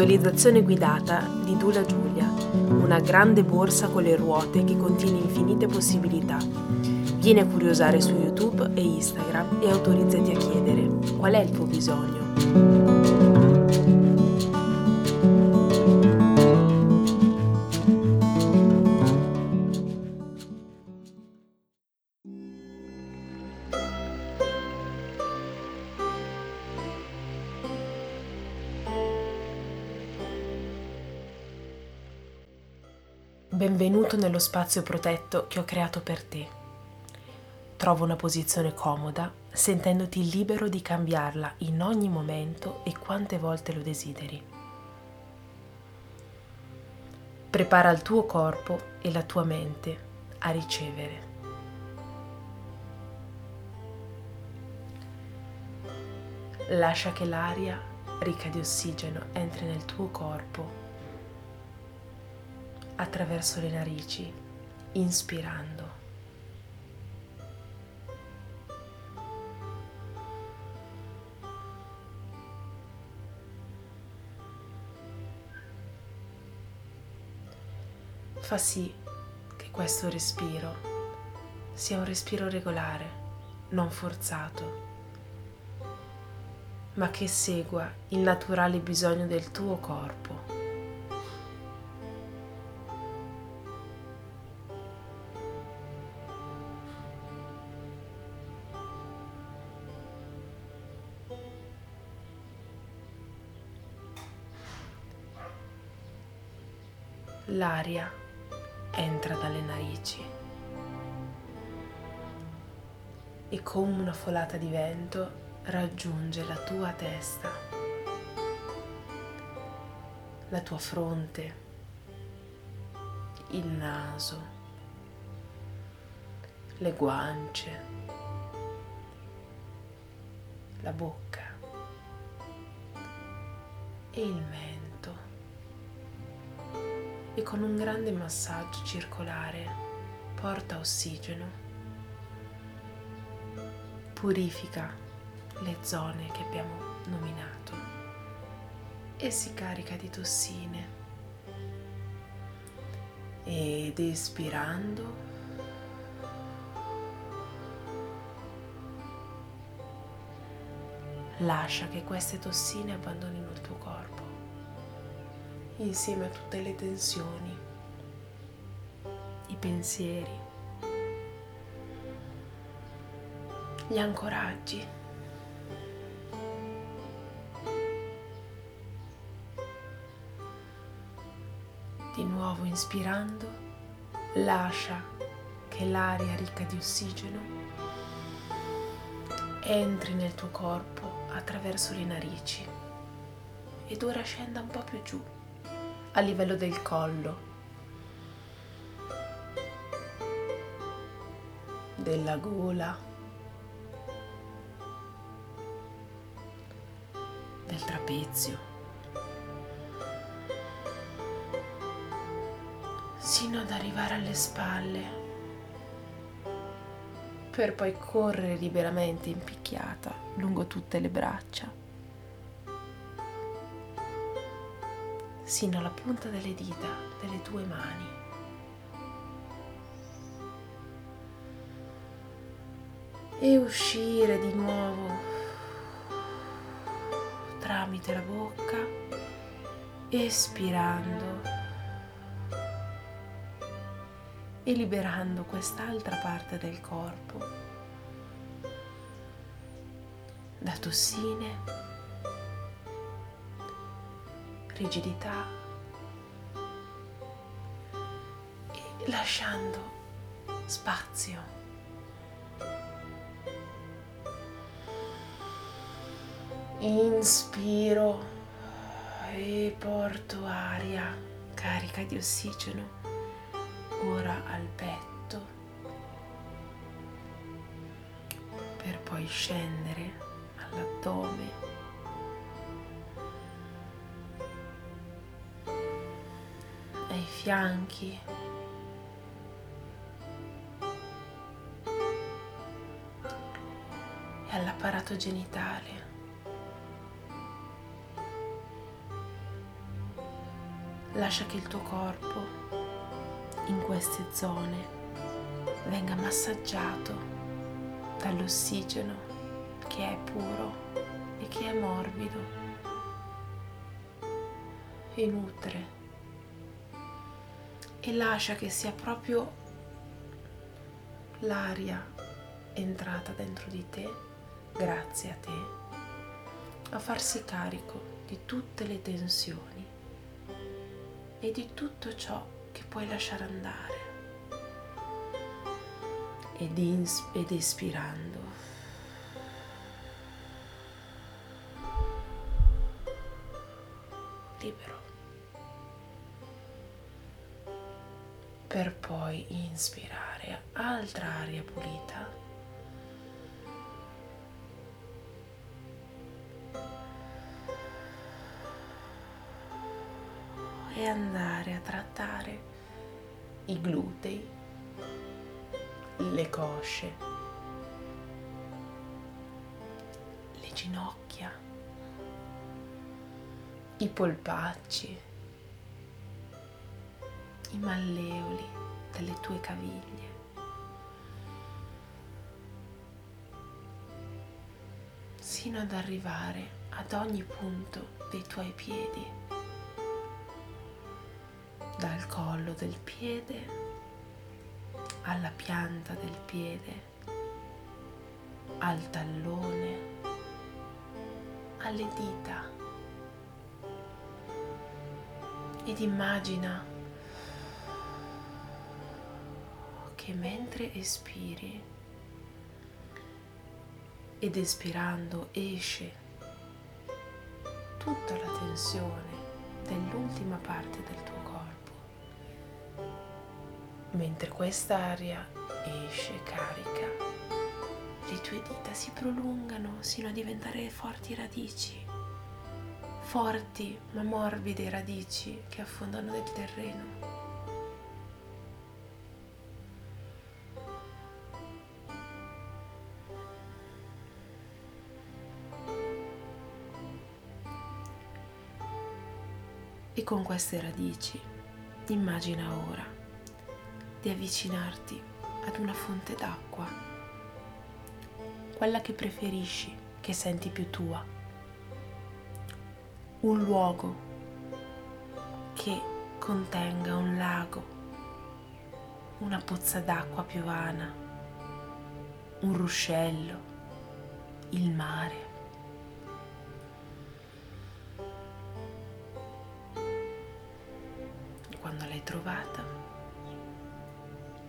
Visualizzazione guidata di Dula Giulia, una grande borsa con le ruote che contiene infinite possibilità. Vieni a curiosare su YouTube e Instagram e autorizzati a chiedere qual è il tuo bisogno. Benvenuto nello spazio protetto che ho creato per te. Trova una posizione comoda, sentendoti libero di cambiarla in ogni momento e quante volte lo desideri. Prepara il tuo corpo e la tua mente a ricevere. Lascia che l'aria ricca di ossigeno entri nel tuo corpo attraverso le narici, inspirando. Fa sì che questo respiro sia un respiro regolare, non forzato, ma che segua il naturale bisogno del tuo corpo. L'aria entra dalle narici. E come una folata di vento raggiunge la tua testa, la tua fronte, il naso, le guance, la bocca e il mento e con un grande massaggio circolare porta ossigeno, purifica le zone che abbiamo nominato e si carica di tossine. Ed espirando lascia che queste tossine abbandonino il tuo corpo insieme a tutte le tensioni, i pensieri, gli ancoraggi. Di nuovo inspirando, lascia che l'aria ricca di ossigeno entri nel tuo corpo attraverso le narici ed ora scenda un po' più giù a livello del collo, della gola, del trapezio, sino ad arrivare alle spalle. Per poi correre liberamente impicchiata lungo tutte le braccia. Sino alla punta delle dita delle tue mani. E uscire di nuovo tramite la bocca, espirando e liberando quest'altra parte del corpo da tossine rigidità e lasciando spazio. Inspiro e porto aria carica di ossigeno ora al petto per poi scendere all'addome fianchi. e all'apparato genitale. Lascia che il tuo corpo in queste zone venga massaggiato dall'ossigeno che è puro e che è morbido e nutre e lascia che sia proprio l'aria entrata dentro di te, grazie a te, a farsi carico di tutte le tensioni e di tutto ciò che puoi lasciare andare. Ed, ins- ed espirando. Per poi inspirare altra aria pulita. e andare a trattare i glutei, le cosce, le ginocchia, i polpacci, i malleoli delle tue caviglie. sino ad arrivare ad ogni punto dei tuoi piedi dal collo del piede alla pianta del piede, al tallone, alle dita. Ed immagina che mentre espiri ed espirando esce tutta la tensione dell'ultima parte del tuo Mentre quest'aria esce carica, le tue dita si prolungano sino a diventare forti radici, forti ma morbide radici che affondano nel terreno. E con queste radici immagina ora di avvicinarti ad una fonte d'acqua, quella che preferisci, che senti più tua, un luogo che contenga un lago, una pozza d'acqua piovana, un ruscello, il mare. Trovata,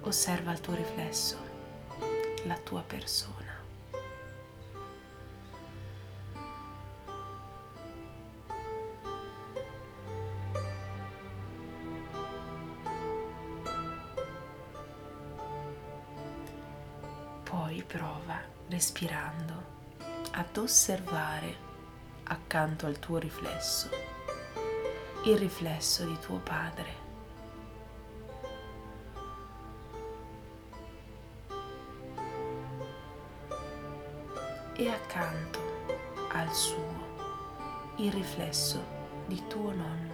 osserva il tuo riflesso, la tua persona. Poi prova, respirando, ad osservare accanto al tuo riflesso il riflesso di tuo padre e accanto al suo il riflesso di tuo nonno.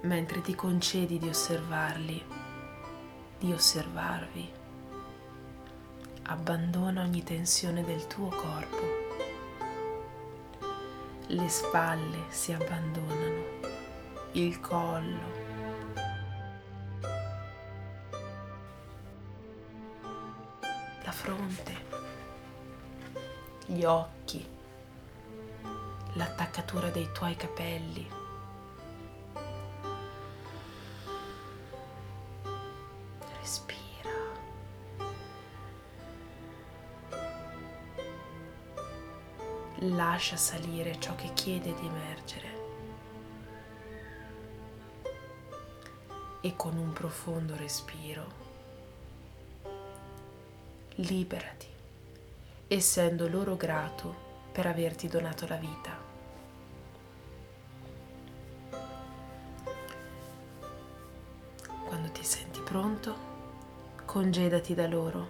Mentre ti concedi di osservarli, di osservarvi, abbandona ogni tensione del tuo corpo. Le spalle si abbandonano il collo. La fronte, gli occhi, l'attaccatura dei tuoi capelli. Respira. Lascia salire ciò che chiede di emergere. E con un profondo respiro liberati, essendo loro grato per averti donato la vita. Quando ti senti pronto, congedati da loro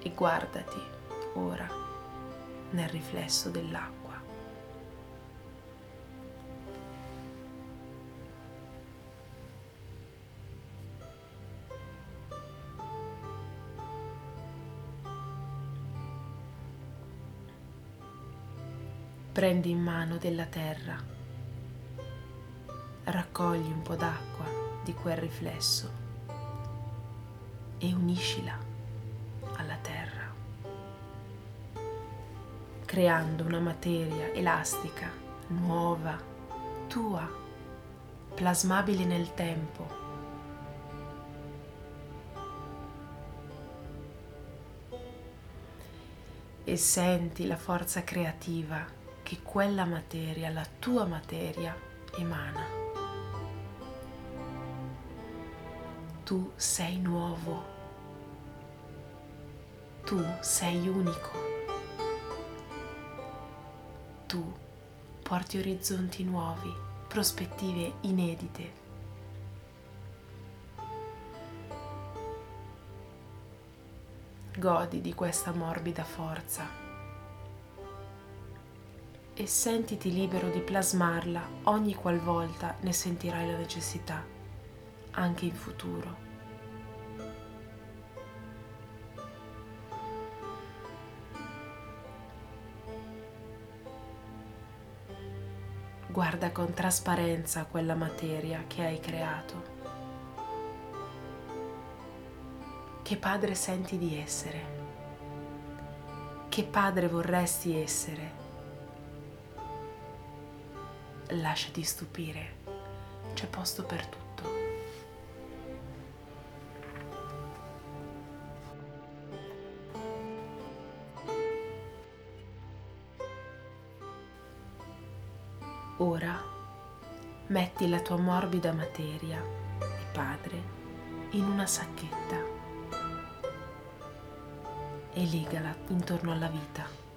e guardati ora nel riflesso dell'acqua. Prendi in mano della terra, raccogli un po' d'acqua di quel riflesso e uniscila alla terra, creando una materia elastica, nuova, tua, plasmabile nel tempo. E senti la forza creativa che quella materia, la tua materia, emana. Tu sei nuovo, tu sei unico, tu porti orizzonti nuovi, prospettive inedite. Godi di questa morbida forza e sentiti libero di plasmarla ogni qualvolta ne sentirai la necessità, anche in futuro. Guarda con trasparenza quella materia che hai creato. Che padre senti di essere? Che padre vorresti essere? Lasciati stupire, c'è posto per tutto. Ora metti la tua morbida materia e padre in una sacchetta e legala intorno alla vita.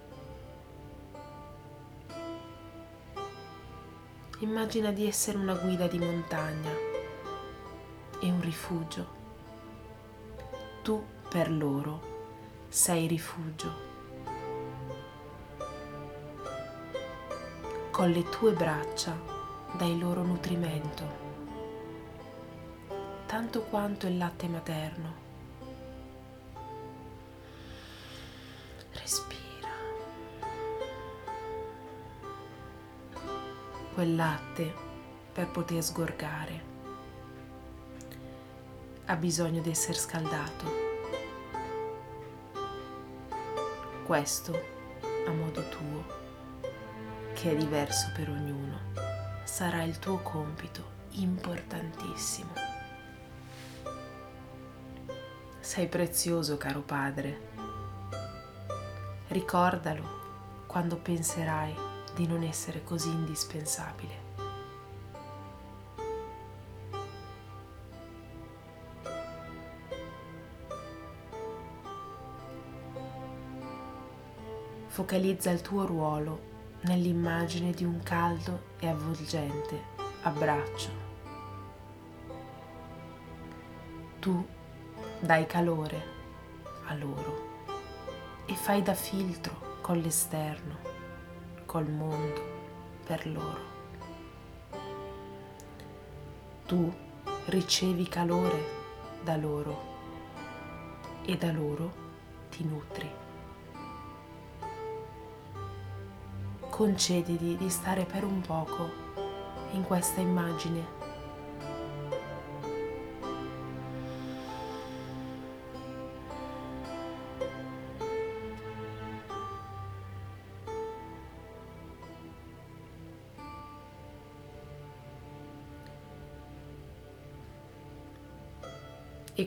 Immagina di essere una guida di montagna e un rifugio. Tu per loro sei rifugio. Con le tue braccia dai loro nutrimento, tanto quanto il latte materno. Respira. Quel latte per poter sgorgare. Ha bisogno di essere scaldato. Questo a modo tuo, che è diverso per ognuno, sarà il tuo compito importantissimo. Sei prezioso, caro padre. Ricordalo quando penserai di non essere così indispensabile. Focalizza il tuo ruolo nell'immagine di un caldo e avvolgente abbraccio. Tu dai calore a loro e fai da filtro con l'esterno col mondo per loro. Tu ricevi calore da loro e da loro ti nutri. Concediti di stare per un poco in questa immagine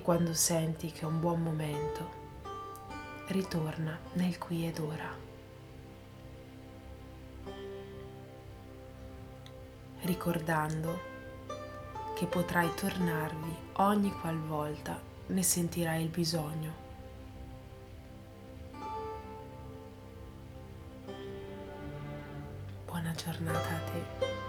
quando senti che è un buon momento, ritorna nel qui ed ora. Ricordando che potrai tornarvi ogni qualvolta ne sentirai il bisogno. Buona giornata a te.